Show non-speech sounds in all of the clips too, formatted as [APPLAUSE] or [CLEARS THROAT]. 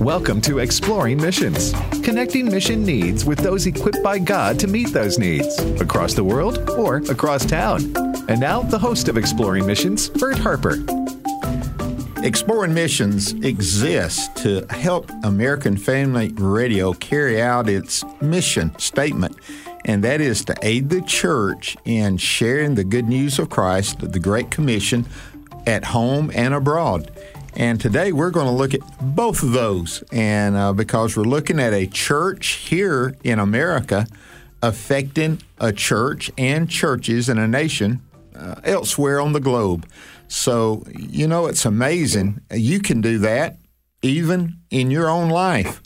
Welcome to Exploring Missions, connecting mission needs with those equipped by God to meet those needs across the world or across town. And now, the host of Exploring Missions, Bert Harper. Exploring Missions exists to help American Family Radio carry out its mission statement, and that is to aid the church in sharing the good news of Christ, the Great Commission, at home and abroad. And today we're going to look at both of those. And uh, because we're looking at a church here in America affecting a church and churches in a nation uh, elsewhere on the globe. So, you know, it's amazing. You can do that even in your own life.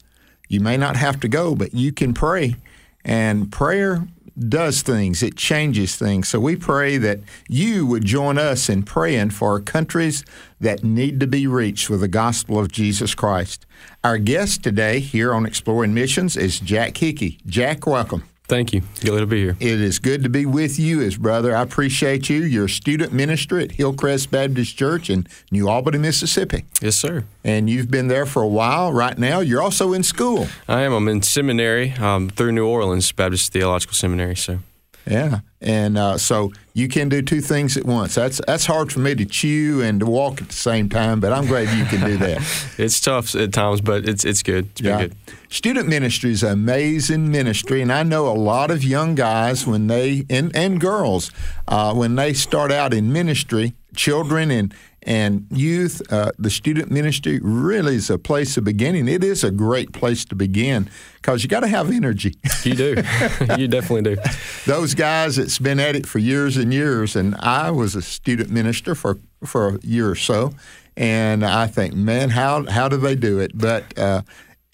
You may not have to go, but you can pray. And prayer does things, it changes things. So we pray that you would join us in praying for countries that need to be reached with the gospel of Jesus Christ. Our guest today here on Exploring Missions is Jack Hickey. Jack, welcome. Thank you. Glad to be here. It is good to be with you as brother. I appreciate you. You're a student minister at Hillcrest Baptist Church in New Albany, Mississippi. Yes, sir. And you've been there for a while. Right now, you're also in school. I am. I'm in seminary um, through New Orleans Baptist Theological Seminary. So yeah, and uh, so you can do two things at once. That's that's hard for me to chew and to walk at the same time, but I'm glad you can do that. [LAUGHS] it's tough at times, but it's it's good. It's yeah. good. Student ministry is an amazing ministry, and I know a lot of young guys when they and and girls uh, when they start out in ministry, children and and youth, uh, the student ministry really is a place of beginning. It is a great place to begin because you got to have energy. [LAUGHS] You do. [LAUGHS] you definitely do. Those guys that's been at it for years and years, and I was a student minister for for a year or so, and I think, man, how how do they do it? But uh,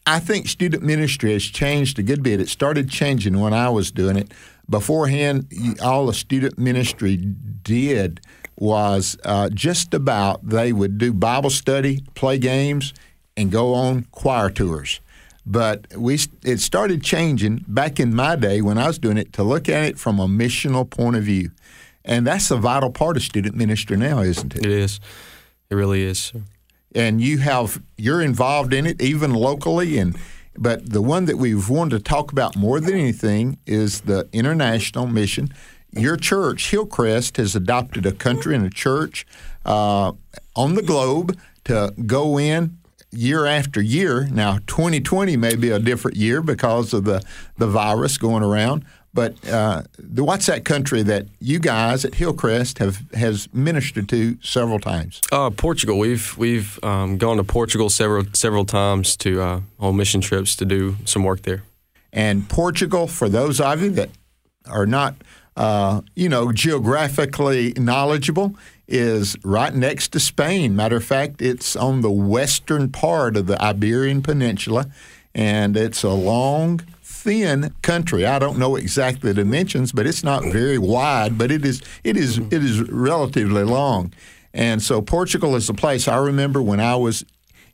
I think student ministry has changed a good bit. It started changing when I was doing it. Beforehand, all the student ministry did was uh, just about they would do Bible study, play games, and go on choir tours. But we it started changing back in my day when I was doing it to look at it from a missional point of view, and that's a vital part of student ministry now, isn't it? It is. It really is. And you have you're involved in it even locally and. But the one that we've wanted to talk about more than anything is the international mission your church, Hillcrest, has adopted a country and a church uh, on the globe to go in year after year. Now, 2020 may be a different year because of the, the virus going around. But uh, what's that country that you guys at Hillcrest have has ministered to several times? Uh, Portugal. We've we've um, gone to Portugal several several times to uh, on mission trips to do some work there. And Portugal, for those of you that are not uh, you know, geographically knowledgeable, is right next to Spain. Matter of fact, it's on the western part of the Iberian Peninsula, and it's a long, thin country. I don't know exactly the dimensions, but it's not very wide, but it is it is it is relatively long. And so Portugal is a place I remember when I was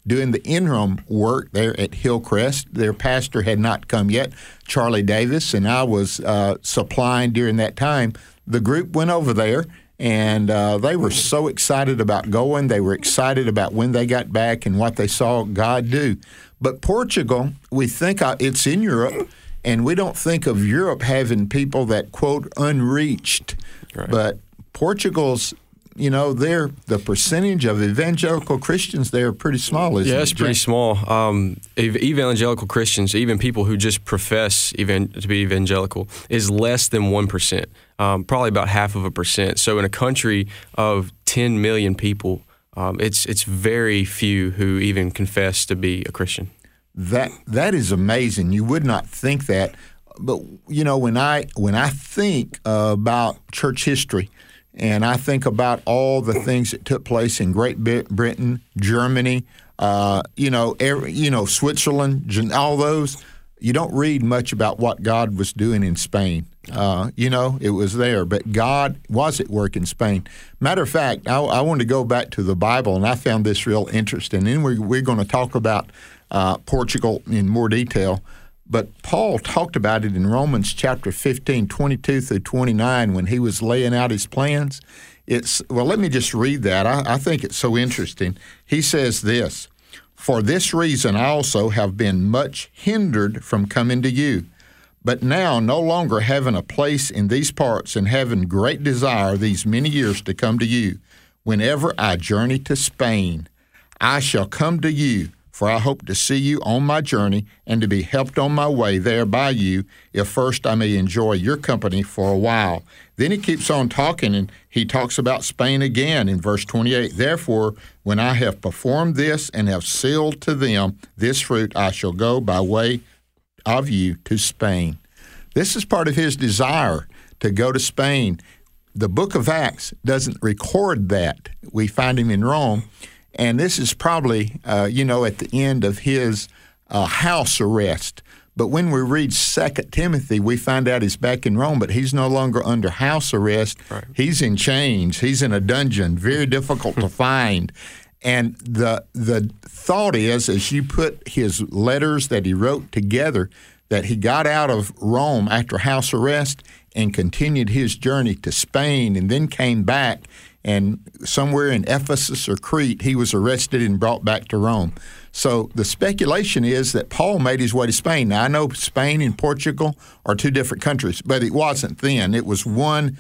doing the interim work there at Hillcrest. Their pastor had not come yet, Charlie Davis, and I was uh, supplying during that time. The group went over there. And uh, they were so excited about going. They were excited about when they got back and what they saw God do. But Portugal, we think uh, it's in Europe, and we don't think of Europe having people that quote unreached. Right. But Portugal's you know, they're the percentage of evangelical Christians there are pretty small. Isn't yeah, it's it, pretty small. Um, evangelical Christians, even people who just profess even, to be evangelical, is less than one percent. Um, probably about half of a percent. So in a country of 10 million people, um, it's it's very few who even confess to be a Christian. That that is amazing. You would not think that, but you know when I when I think uh, about church history and I think about all the things that took place in Great Britain, Germany, uh, you know, you know, Switzerland, all those. You don't read much about what God was doing in Spain. Uh, you know, it was there, but God was at work in Spain. Matter of fact, I, I want to go back to the Bible, and I found this real interesting. And we're, we're going to talk about uh, Portugal in more detail. But Paul talked about it in Romans chapter 15, 22 through 29, when he was laying out his plans. It's well, let me just read that. I, I think it's so interesting. He says this For this reason I also have been much hindered from coming to you. But now, no longer having a place in these parts and having great desire these many years to come to you, whenever I journey to Spain, I shall come to you for I hope to see you on my journey and to be helped on my way there by you, if first I may enjoy your company for a while. Then he keeps on talking and he talks about Spain again in verse 28. Therefore, when I have performed this and have sealed to them this fruit, I shall go by way of you to Spain. This is part of his desire to go to Spain. The book of Acts doesn't record that. We find him in Rome and this is probably, uh, you know, at the end of his uh, house arrest. But when we read Second Timothy, we find out he's back in Rome, but he's no longer under house arrest. Right. He's in chains. He's in a dungeon, very difficult to [LAUGHS] find. And the the thought is, as you put his letters that he wrote together, that he got out of Rome after house arrest and continued his journey to Spain, and then came back and somewhere in Ephesus or Crete, he was arrested and brought back to Rome. So the speculation is that Paul made his way to Spain. Now, I know Spain and Portugal are two different countries, but it wasn't then. It was one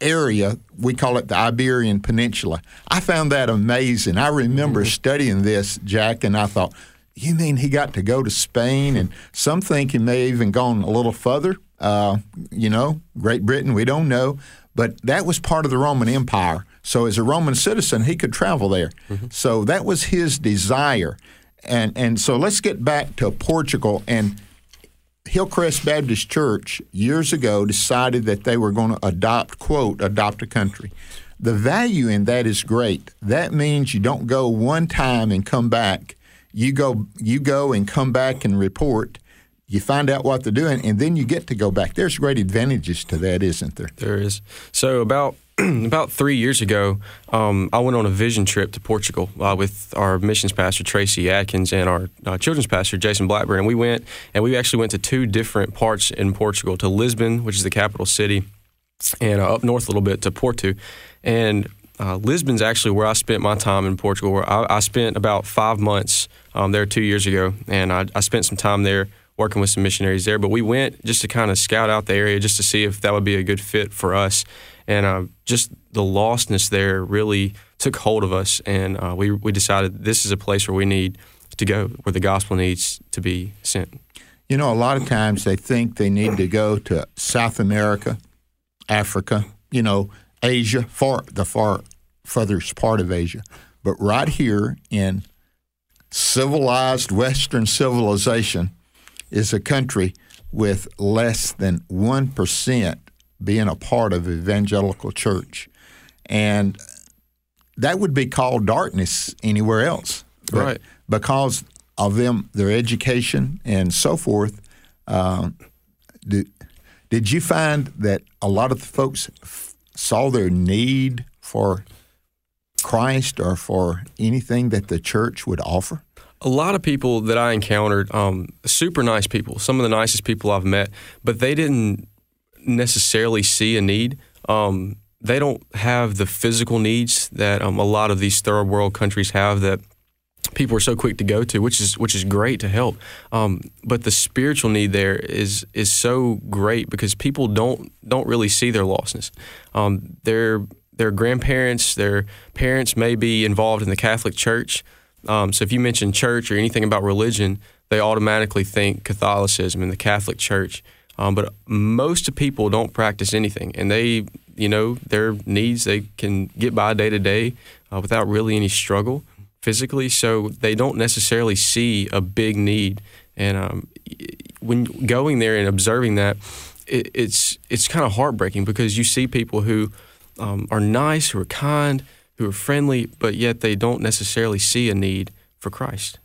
area. We call it the Iberian Peninsula. I found that amazing. I remember mm-hmm. studying this, Jack, and I thought, you mean he got to go to Spain? And some think he may have even gone a little further. Uh, you know, Great Britain, we don't know. But that was part of the Roman Empire. So as a Roman citizen, he could travel there. Mm-hmm. So that was his desire. And and so let's get back to Portugal and Hillcrest Baptist Church years ago decided that they were going to adopt quote adopt a country. The value in that is great. That means you don't go one time and come back. You go you go and come back and report you find out what they're doing, and then you get to go back. There's great advantages to that, isn't there? There is. So about [CLEARS THROAT] about three years ago, um, I went on a vision trip to Portugal uh, with our missions pastor Tracy Atkins and our uh, children's pastor Jason Blackburn, and we went and we actually went to two different parts in Portugal to Lisbon, which is the capital city, and uh, up north a little bit to Porto, and uh, Lisbon's actually where I spent my time in Portugal. Where I, I spent about five months um, there two years ago, and I, I spent some time there working with some missionaries there. But we went just to kind of scout out the area, just to see if that would be a good fit for us. And uh, just the lostness there really took hold of us, and uh, we we decided this is a place where we need to go, where the gospel needs to be sent. You know, a lot of times they think they need to go to South America, Africa, you know, Asia, far the far furthest part of Asia, but right here in civilized Western civilization, is a country with less than 1% being a part of evangelical church. And that would be called darkness anywhere else. Right. Because of them, their education and so forth. Uh, did, did you find that a lot of the folks f- saw their need for Christ or for anything that the church would offer? A lot of people that I encountered, um, super nice people, some of the nicest people I've met, but they didn't necessarily see a need. Um, they don't have the physical needs that um, a lot of these third world countries have that people are so quick to go to, which is which is great to help. Um, but the spiritual need there is is so great because people don't don't really see their lostness. Um, their their grandparents, their parents may be involved in the Catholic Church. Um, so if you mention church or anything about religion, they automatically think Catholicism and the Catholic Church. Um, but most people don't practice anything, and they, you know, their needs they can get by day to day uh, without really any struggle physically. So they don't necessarily see a big need. And um, when going there and observing that, it, it's it's kind of heartbreaking because you see people who um, are nice, who are kind, who are friendly, but yet they don't necessarily see a need for Christ.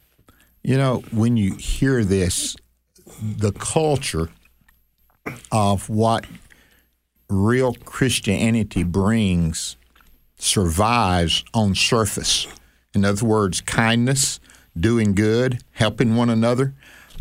You know, when you hear this, the culture of what real Christianity brings survives on surface. In other words, kindness, doing good, helping one another.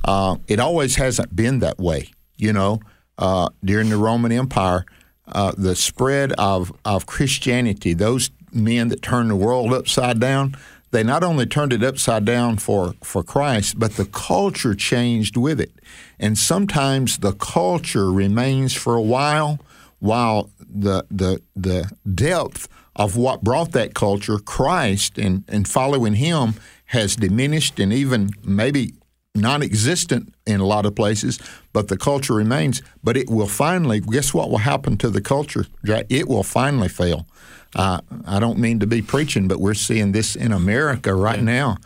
Uh, it always hasn't been that way. You know, uh, during the Roman Empire, uh, the spread of, of Christianity, those men that turned the world upside down, they not only turned it upside down for, for Christ, but the culture changed with it. And sometimes the culture remains for a while, while the, the, the depth of what brought that culture, Christ, and, and following Him, has diminished and even maybe non existent in a lot of places, but the culture remains. But it will finally, guess what will happen to the culture? It will finally fail. Uh, I don't mean to be preaching, but we're seeing this in America right yeah. now.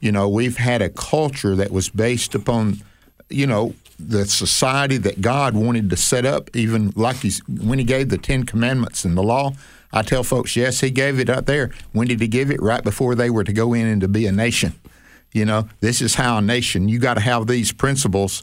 You know, we've had a culture that was based upon, you know, the society that God wanted to set up, even like he's, when He gave the Ten Commandments and the law. I tell folks, yes, He gave it out there. When did He give it? Right before they were to go in and to be a nation. You know, this is how a nation. You got to have these principles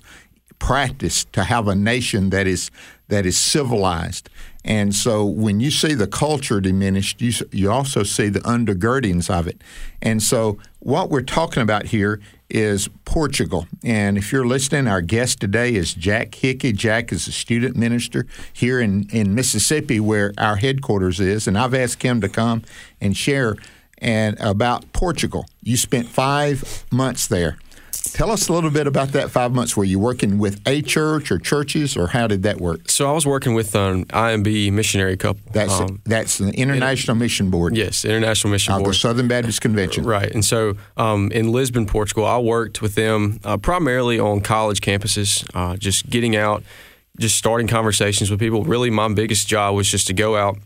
practiced to have a nation that is that is civilized. And so when you see the culture diminished, you, you also see the undergirdings of it. And so what we're talking about here is Portugal. And if you're listening, our guest today is Jack Hickey. Jack is a student minister here in, in Mississippi, where our headquarters is. And I've asked him to come and share and about Portugal. You spent five months there. Tell us a little bit about that five months. Were you working with a church or churches, or how did that work? So I was working with an IMB missionary couple. That's um, that's the International Mission Board. Yes, International Mission of Board, the Southern Baptist Convention. Right, and so um, in Lisbon, Portugal, I worked with them uh, primarily on college campuses, uh, just getting out, just starting conversations with people. Really, my biggest job was just to go out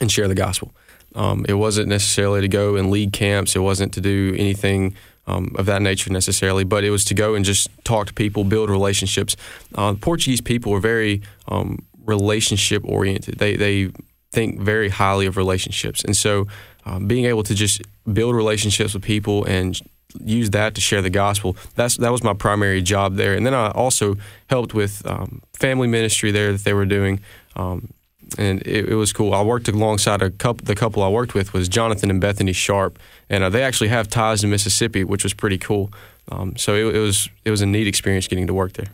and share the gospel. Um, it wasn't necessarily to go and lead camps. It wasn't to do anything um, of that nature necessarily, but it was to go and just talk to people, build relationships. Uh, Portuguese people are very um, relationship oriented. They they think very highly of relationships, and so um, being able to just build relationships with people and use that to share the gospel. That's that was my primary job there, and then I also helped with um, family ministry there that they were doing. Um, and it, it, was cool. I worked alongside a couple. The couple I worked with was Jonathan and Bethany Sharp, and uh, they actually have ties in Mississippi, which was pretty cool. Um, so it, it, was it was a neat experience getting to work there.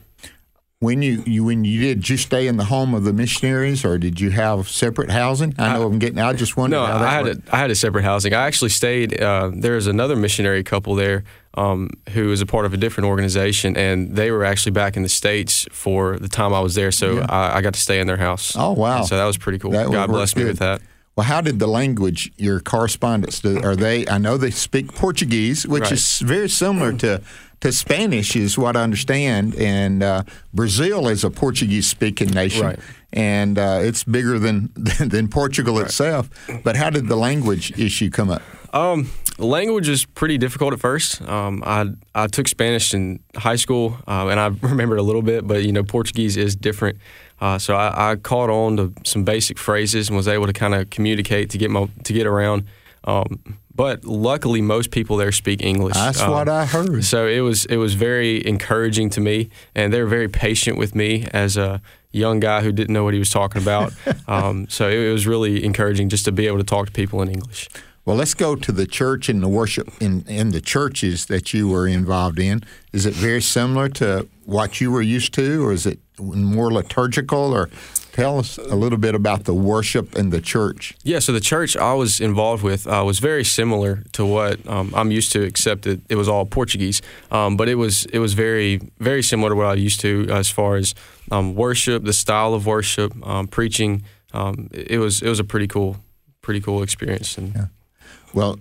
When you, you when you did, did you stay in the home of the missionaries, or did you have separate housing? I know I, am getting. I just wondered. No, I had a, I had a separate housing. I actually stayed. Uh, there's another missionary couple there um, who is a part of a different organization, and they were actually back in the states for the time I was there. So yeah. I, I, got to stay in their house. Oh wow! And so that was pretty cool. That God bless me with that. Well, how did the language, your correspondents, do, are they? I know they speak Portuguese, which right. is very similar to to Spanish, is what I understand. And uh, Brazil is a Portuguese speaking nation, right. and uh, it's bigger [LAUGHS] than than Portugal right. itself. But how did the language issue come up? Um, language is pretty difficult at first. Um, I I took Spanish in high school, uh, and I [LAUGHS] remembered a little bit, but you know Portuguese is different. Uh, so I, I, caught on to some basic phrases and was able to kind of communicate to get my to get around. Um, but luckily, most people there speak English. That's um, what I heard. So it was it was very encouraging to me, and they were very patient with me as a young guy who didn't know what he was talking about. [LAUGHS] um, so it, it was really encouraging just to be able to talk to people in English. Well, let's go to the church and the worship in, in the churches that you were involved in. Is it very similar to what you were used to, or is it more liturgical? Or tell us a little bit about the worship in the church. Yeah, so the church I was involved with uh, was very similar to what um, I'm used to, except that it was all Portuguese. Um, but it was it was very very similar to what I used to as far as um, worship, the style of worship, um, preaching. Um, it was it was a pretty cool pretty cool experience. And yeah. Well,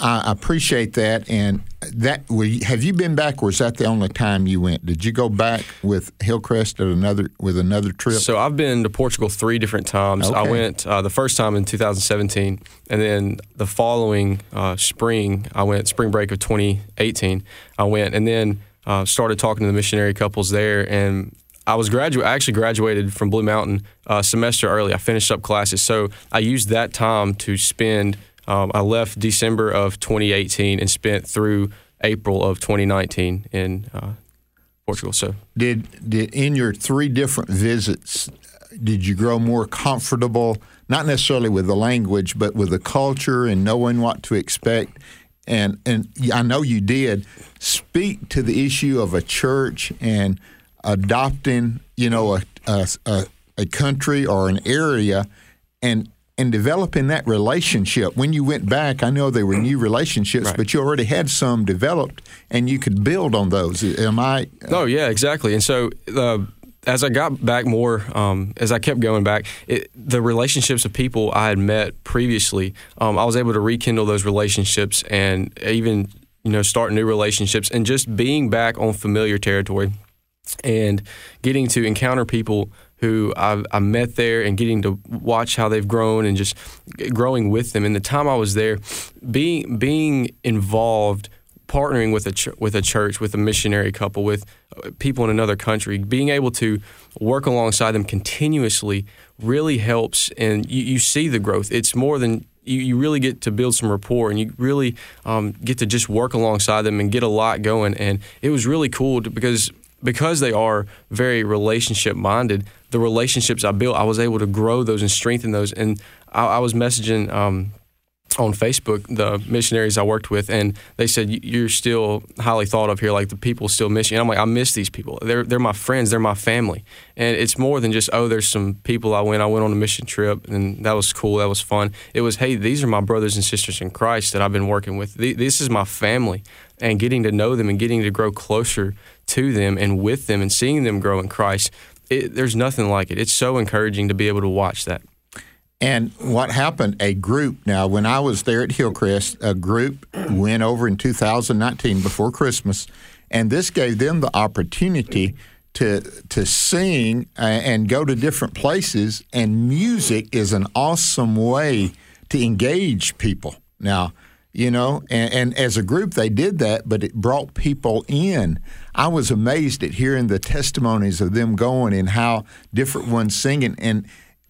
I appreciate that. And that have you been back, or is that the only time you went? Did you go back with Hillcrest at another with another trip? So I've been to Portugal three different times. Okay. I went uh, the first time in 2017, and then the following uh, spring, I went spring break of 2018. I went, and then uh, started talking to the missionary couples there, and I was graduate. I actually graduated from Blue Mountain a uh, semester early. I finished up classes, so I used that time to spend um, I left December of 2018 and spent through April of 2019 in uh, Portugal. So did did in your three different visits, did you grow more comfortable, not necessarily with the language, but with the culture and knowing what to expect? And and I know you did speak to the issue of a church and adopting, you know, a a, a, a country or an area, and and developing that relationship. When you went back, I know there were new [CLEARS THROAT] relationships, Right. but you already had some developed, and you could build on those. Am I? No, yeah, exactly. And so uh, as I got back more, um, as I kept going back, it, the relationships of people I had met previously, um, I was able to rekindle those relationships and even you know start new relationships and just being back on familiar territory and getting to encounter people who I, I met there and getting to watch how they've grown and just growing with them. And the time I was there, being being involved, partnering with a ch- with a church, with a missionary couple, with uh, people in another country, being able to work alongside them continuously really helps. And you, you see the growth. It's more than you, you really get to build some rapport and you really um, get to just work alongside them and get a lot going. And it was really cool to, because because they are very relationship minded, the relationships I built, I was able to grow those and strengthen those. And I, I was messaging um, on Facebook the missionaries I worked with, and they said "You- you're still highly thought of here. Like the people still miss you. And I'm like, I miss these people. They're they're my friends. They're my family. And it's more than just oh, there's some people I went. I went on a mission trip, and that was cool. That was fun. It was hey, these are my brothers and sisters in Christ that I've been working with. This is my family, and getting to know them and getting to grow closer to them and with them and seeing them grow in Christ. It, there's nothing like it. It's so encouraging to be able to watch that. And what happened? A group. Now, when I was there at Hillcrest, a group went over in 2019 before Christmas, and this gave them the opportunity to to sing uh, and go to different places. And music is an awesome way to engage people. Now, you know, and, and as a group they did that, but it brought people in. I was amazed at hearing the testimonies of them going and how different ones singing and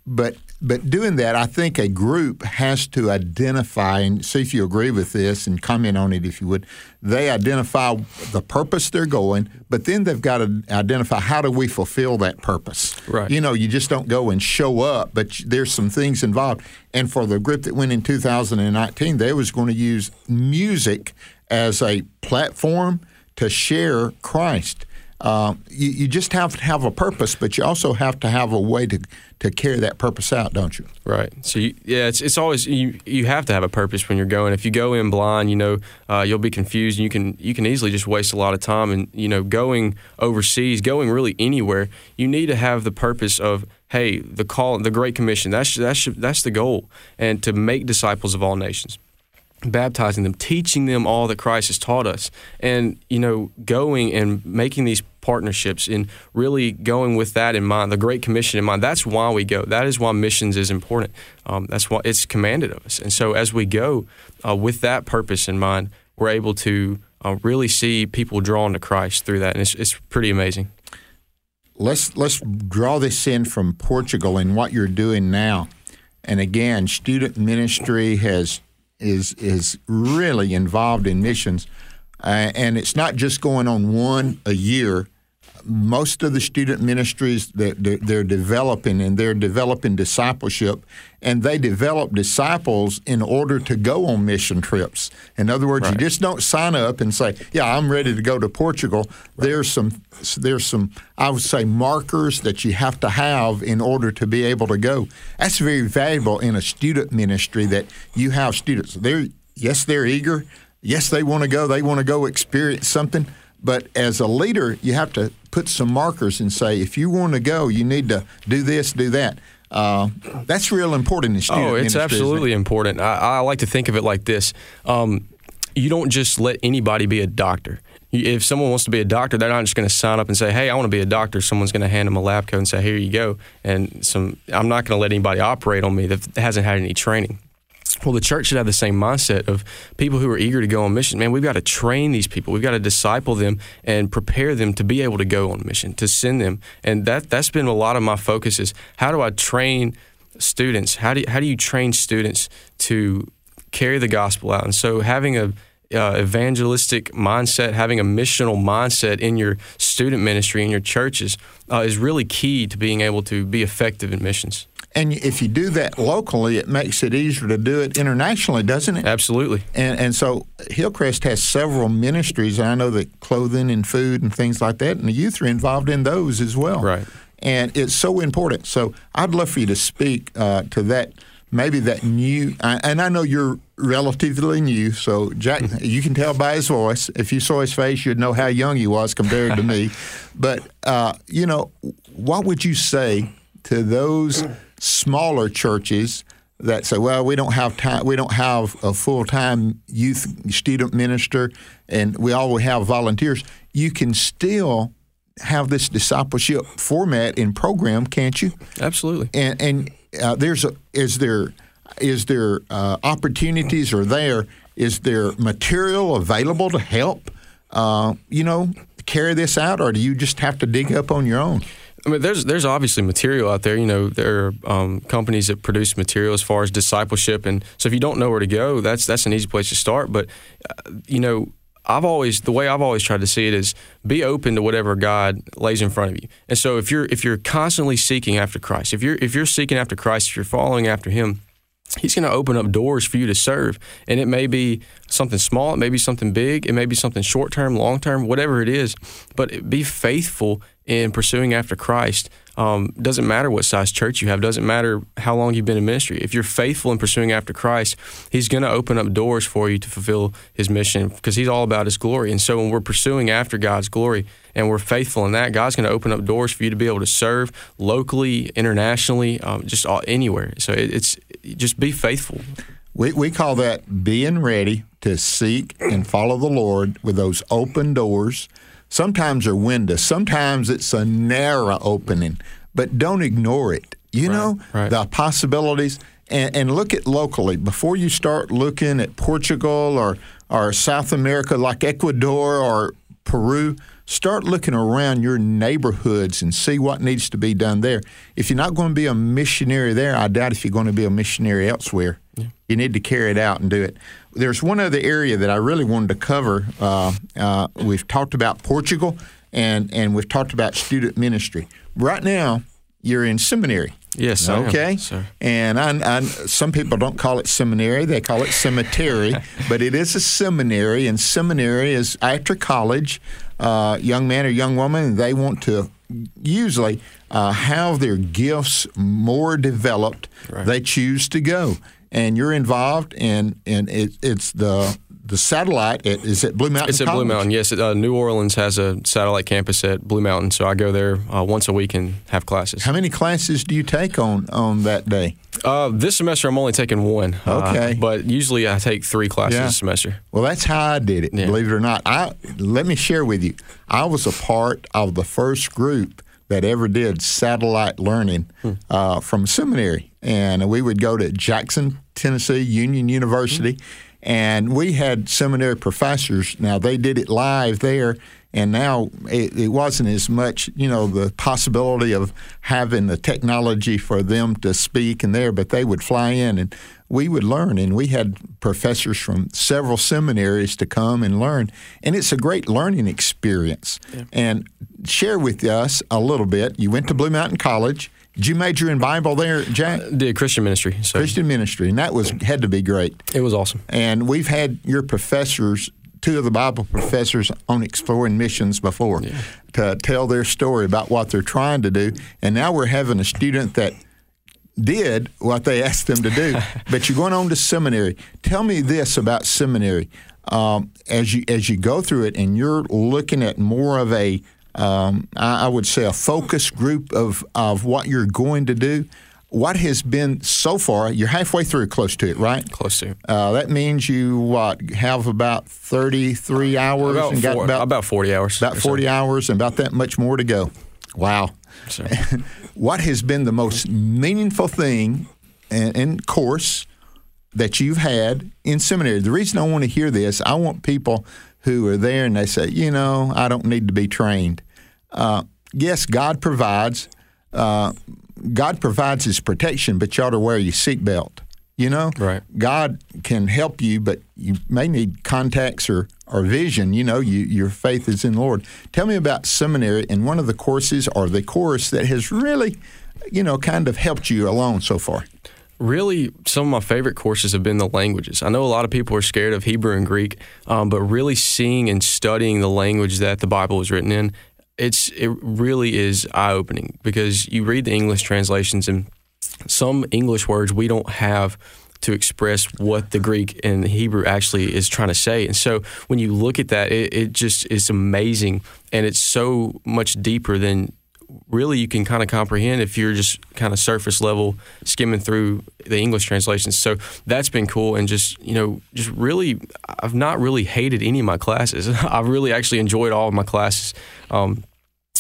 but but doing that, I think a group has to identify and see if you agree with this and comment on it if you would. They identify the purpose they're going, but then they've got to identify how do we fulfill that purpose. Right. You know, you just don't go and show up, but there's some things involved. And for the group that went in 2019, they was going to use music as a platform to share Christ. Uh, you, you just have to have a purpose, but you also have to have a way to, to carry that purpose out, don't you? Right. So you, yeah, it's it's always you you have to have a purpose when you're going. If you go in blind, you know uh, you'll be confused. And you can you can easily just waste a lot of time. And you know going overseas, going really anywhere, you need to have the purpose of hey the call, the Great Commission. That's that's that's the goal, and to make disciples of all nations baptizing them, teaching them all that Christ has taught us, and you know, going and making these partnerships and really going with that in mind, the Great Commission in mind. That's why we go. That is why missions is important. Um, that's why it's commanded of us. And so, as we go uh, with that purpose in mind, we're able to uh, really see people drawn to Christ through that, and it's, it's pretty amazing. let's let's draw this in from Portugal and what you're doing now. And again, student ministry has is is really involved in missions, uh, and it's not just going on one a year. Most of the student ministries that they're, they're developing and they're developing discipleship, and they develop disciples in order to go on mission trips. In other words, you just don't sign up and say, "Yeah, I'm ready to go to Portugal." There's some there's some I would say markers that you have to have in order to be able to go. That's very valuable in a student ministry that you have students. They're yes, they're eager. Yes, they want to go. They want to go experience something. But as a leader, you have to put some markers and say, if you want to go, you need to do this, do that. Uh, that's real important in student Oh, it's isn't it? absolutely important. I, I like to think of it like this: um, you don't just let anybody be a doctor. If someone wants to be a doctor, they're not just going to sign up and say, "Hey, I want to be a doctor." Someone's going to hand them a lab coat and say, "Here you go." And some, I'm not going to let anybody operate on me that hasn't had any training. Well, the church should have the same mindset of people who are eager to go on mission. Man, we've got to train these people. We've got to disciple them and prepare them to be able to go on mission, to send them. And that that's been a lot of my focus is how do I train students? How do you, how do you train students to carry the gospel out? And so having a uh, evangelistic mindset, having a missional mindset in your student ministry in your churches uh, is really key to being able to be effective in missions. And if you do that locally, it makes it easier to do it internationally, doesn't it? Absolutely. And and so Hillcrest has several ministries, and I know that clothing and food and things like that, and the youth are involved in those as well. Right. And it's so important. So I'd love for you to speak uh, to that. Maybe that new, and I know you're relatively new, so Jack, [LAUGHS] you can tell by his voice. If you saw his face, you'd know how young he was compared to me. [LAUGHS] But uh, you know, what would you say to those smaller churches that say, "Well, we don't have time. We don't have a full time youth student minister, and we always have volunteers." You can still have this discipleship format and program, can't you? Absolutely. And and uh, there's a, is there is there uh, opportunities or there is there material available to help uh, you know carry this out, or do you just have to dig up on your own? I mean, there's there's obviously material out there. You know, there are um, companies that produce material as far as discipleship, and so if you don't know where to go, that's that's an easy place to start. But uh, you know, I've always the way I've always tried to see it is be open to whatever God lays in front of you. And so if you're if you're constantly seeking after Christ, if you're if you're seeking after Christ, if you're following after Him, He's going to open up doors for you to serve. And it may be something small, it may be something big, it may be something short term, long term, whatever it is. But be faithful in pursuing after Christ. Um, doesn't matter what size church you have, doesn't matter how long you've been in ministry. If you're faithful in pursuing after Christ, He's going to open up doors for you to fulfill His mission because He's all about His glory. And so when we're pursuing after God's glory and we're faithful in that, God's going to open up doors for you to be able to serve locally, internationally, um, just all, anywhere. So it, it's just be faithful. We, we call that being ready to seek and follow the Lord with those open doors Sometimes they're windows. Sometimes it's a narrow opening, but don't ignore it. You Right, know right. the possibilities, and, and look at locally before you start looking at Portugal or or South America like Ecuador or Peru. Start looking around your neighborhoods and see what needs to be done there. If you're not going to be a missionary there, I doubt if you're going to be a missionary elsewhere. You need to carry it out and do it. There's one other area that I really wanted to cover. Uh, uh, we've talked about Portugal and, and we've talked about student ministry. Right now, you're in seminary. Yes, am, Okay. sir. And I, I, some people don't call it seminary; they call it cemetery. [LAUGHS] but it is a seminary, and seminary is after college. Uh, young man or young woman, they want to usually uh, have their gifts more developed. They choose to go, and you're involved, and and it, it's the the satellite. is at Blue Mountain. It's at Blue Mountain. Yes, uh, New Orleans has a satellite campus at Blue Mountain, so I go there uh, once a week and have classes. How many classes do you take on on that day? Uh, this semester, I'm only taking one. uh, Okay. but usually I take three classes Yeah. a semester. Well, that's how I did it. Yeah. Believe it or not, I let me share with you. I was a part of the first group that ever did satellite learning Hmm. uh, from seminary, and we would go to Jackson, Tennessee Union University, and we had seminary professors. Now they did it live there. And now it, it wasn't as much, you know, the possibility of having the technology for them to speak and there, but they would fly in and we would learn. And we had professors from several seminaries to come and learn. And it's a great learning experience. And share with us a little bit. You went to Blue Mountain College. Did you major in Bible there, Jack? Uh, did Christian ministry, so Christian ministry, and that was had to be great. it was awesome. And we've had your professors, two of the Bible professors on Exploring Missions before, to tell their story about what they're trying to do. And now we're having a student that did what they [LAUGHS] asked them to do. but you're going on to seminary. Tell me this about seminary. Um, as you as you go through it, and you're looking at more of a, um, I, I would say, a focus group of of what you're going to do. What has been so far? You're halfway through, close to it, right? Close to. Uh, that means you what have about thirty three hours About, and got four, about about 40 hours. about or so. forty hours and about that much more to go. Wow. So, [LAUGHS] what has been the most meaningful thing and, and course that you've had in seminary? The reason I want to hear this, I want people who are there and they say, you know, I don't need to be trained. Uh, yes, God provides. Uh, God provides His protection, but you ought to wear your seatbelt. You know, Right. God can help you, but you may need contacts or, or vision. You know, you, your faith is in the Lord. Tell me about seminary and one of the courses or the course that has really, you know, kind of helped you along so far. Really, some of my favorite courses have been the languages. I know a lot of people are scared of Hebrew and Greek, um, but really seeing and studying the language that the Bible was written in, it's it really is eye opening because you read the English translations and some English words we don't have to express what the Greek and Hebrew actually is trying to say. And so when you look at that, it, it just is amazing and it's so much deeper than really you can kind of comprehend if you're just kind of surface level skimming through the English translations. So that's been cool and just, you know, just really, I've not really hated any of my classes. [LAUGHS] I've really actually enjoyed all of my classes. Um,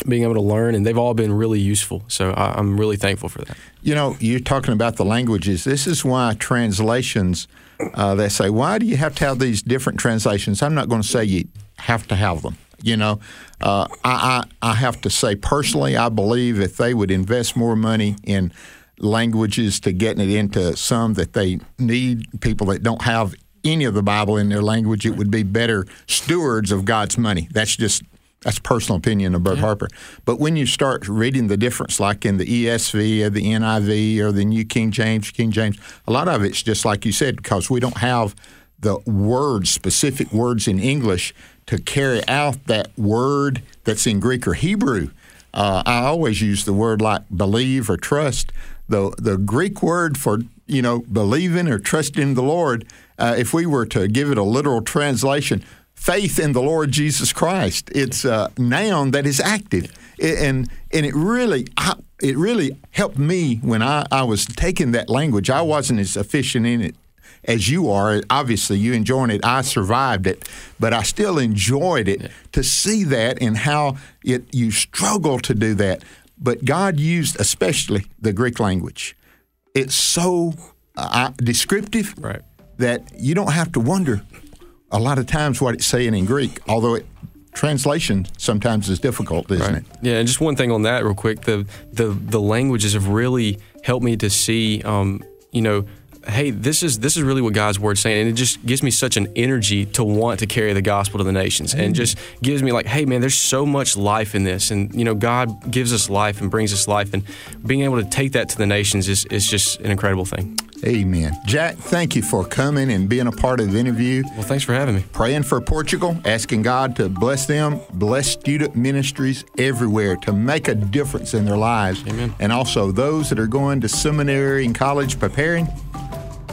being able to learn, and they've all been really useful. So I, I'm really thankful for that. You know, you're talking about the languages. This is why translations, uh, they say, why do you have to have these different translations? I'm not going to say you have to have them. You know, uh, I, I, I have to say personally, I believe if they would invest more money in languages to getting it into some that they need, people that don't have any of the Bible in their language, it would be better stewards of God's money. That's just that's personal opinion of Bert Harper. But when you start reading the difference, like in the ESV or the NIV or the New King James, King James, a lot of it's just like you said, because we don't have the words, specific words in English to carry out that word that's in Greek or Hebrew. Uh, I always use the word like believe or trust. The the Greek word for you know believing or trusting the Lord. Uh, if we were to give it a literal translation, faith in the Lord Jesus Christ. It's a noun that is active, and and it really I, it really helped me when I, I was taking that language. I wasn't as efficient in it as you are. Obviously, you enjoying it. I survived it, but I still enjoyed it to see that and how it you struggle to do that. But God used especially the Greek language. It's so uh, descriptive Right. that you don't have to wonder a lot of times what it's saying in Greek, although it, translation sometimes is difficult, isn't it? Yeah, and just one thing on that, real quick. The the the languages have really helped me to see, um, you know, hey, this is this is really what God's word's saying, and it just gives me such an energy to want to carry the gospel to the nations, and just gives me like, hey, man, there's so much life in this, and you know, God gives us life and brings us life, and being able to take that to the nations is is just an incredible thing. Amen. Jack, thank you for coming and being a part of the interview. Well, thanks for having me. Praying for Portugal, asking God to bless them, bless student ministries everywhere to make a difference in their lives. Amen. And also those that are going to seminary and college preparing,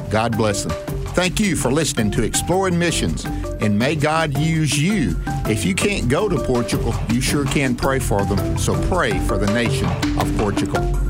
God bless them. Thank you for listening to Exploring Missions, and may God use you. If you can't go to Portugal, you sure can pray for them. So pray for the nation of Portugal.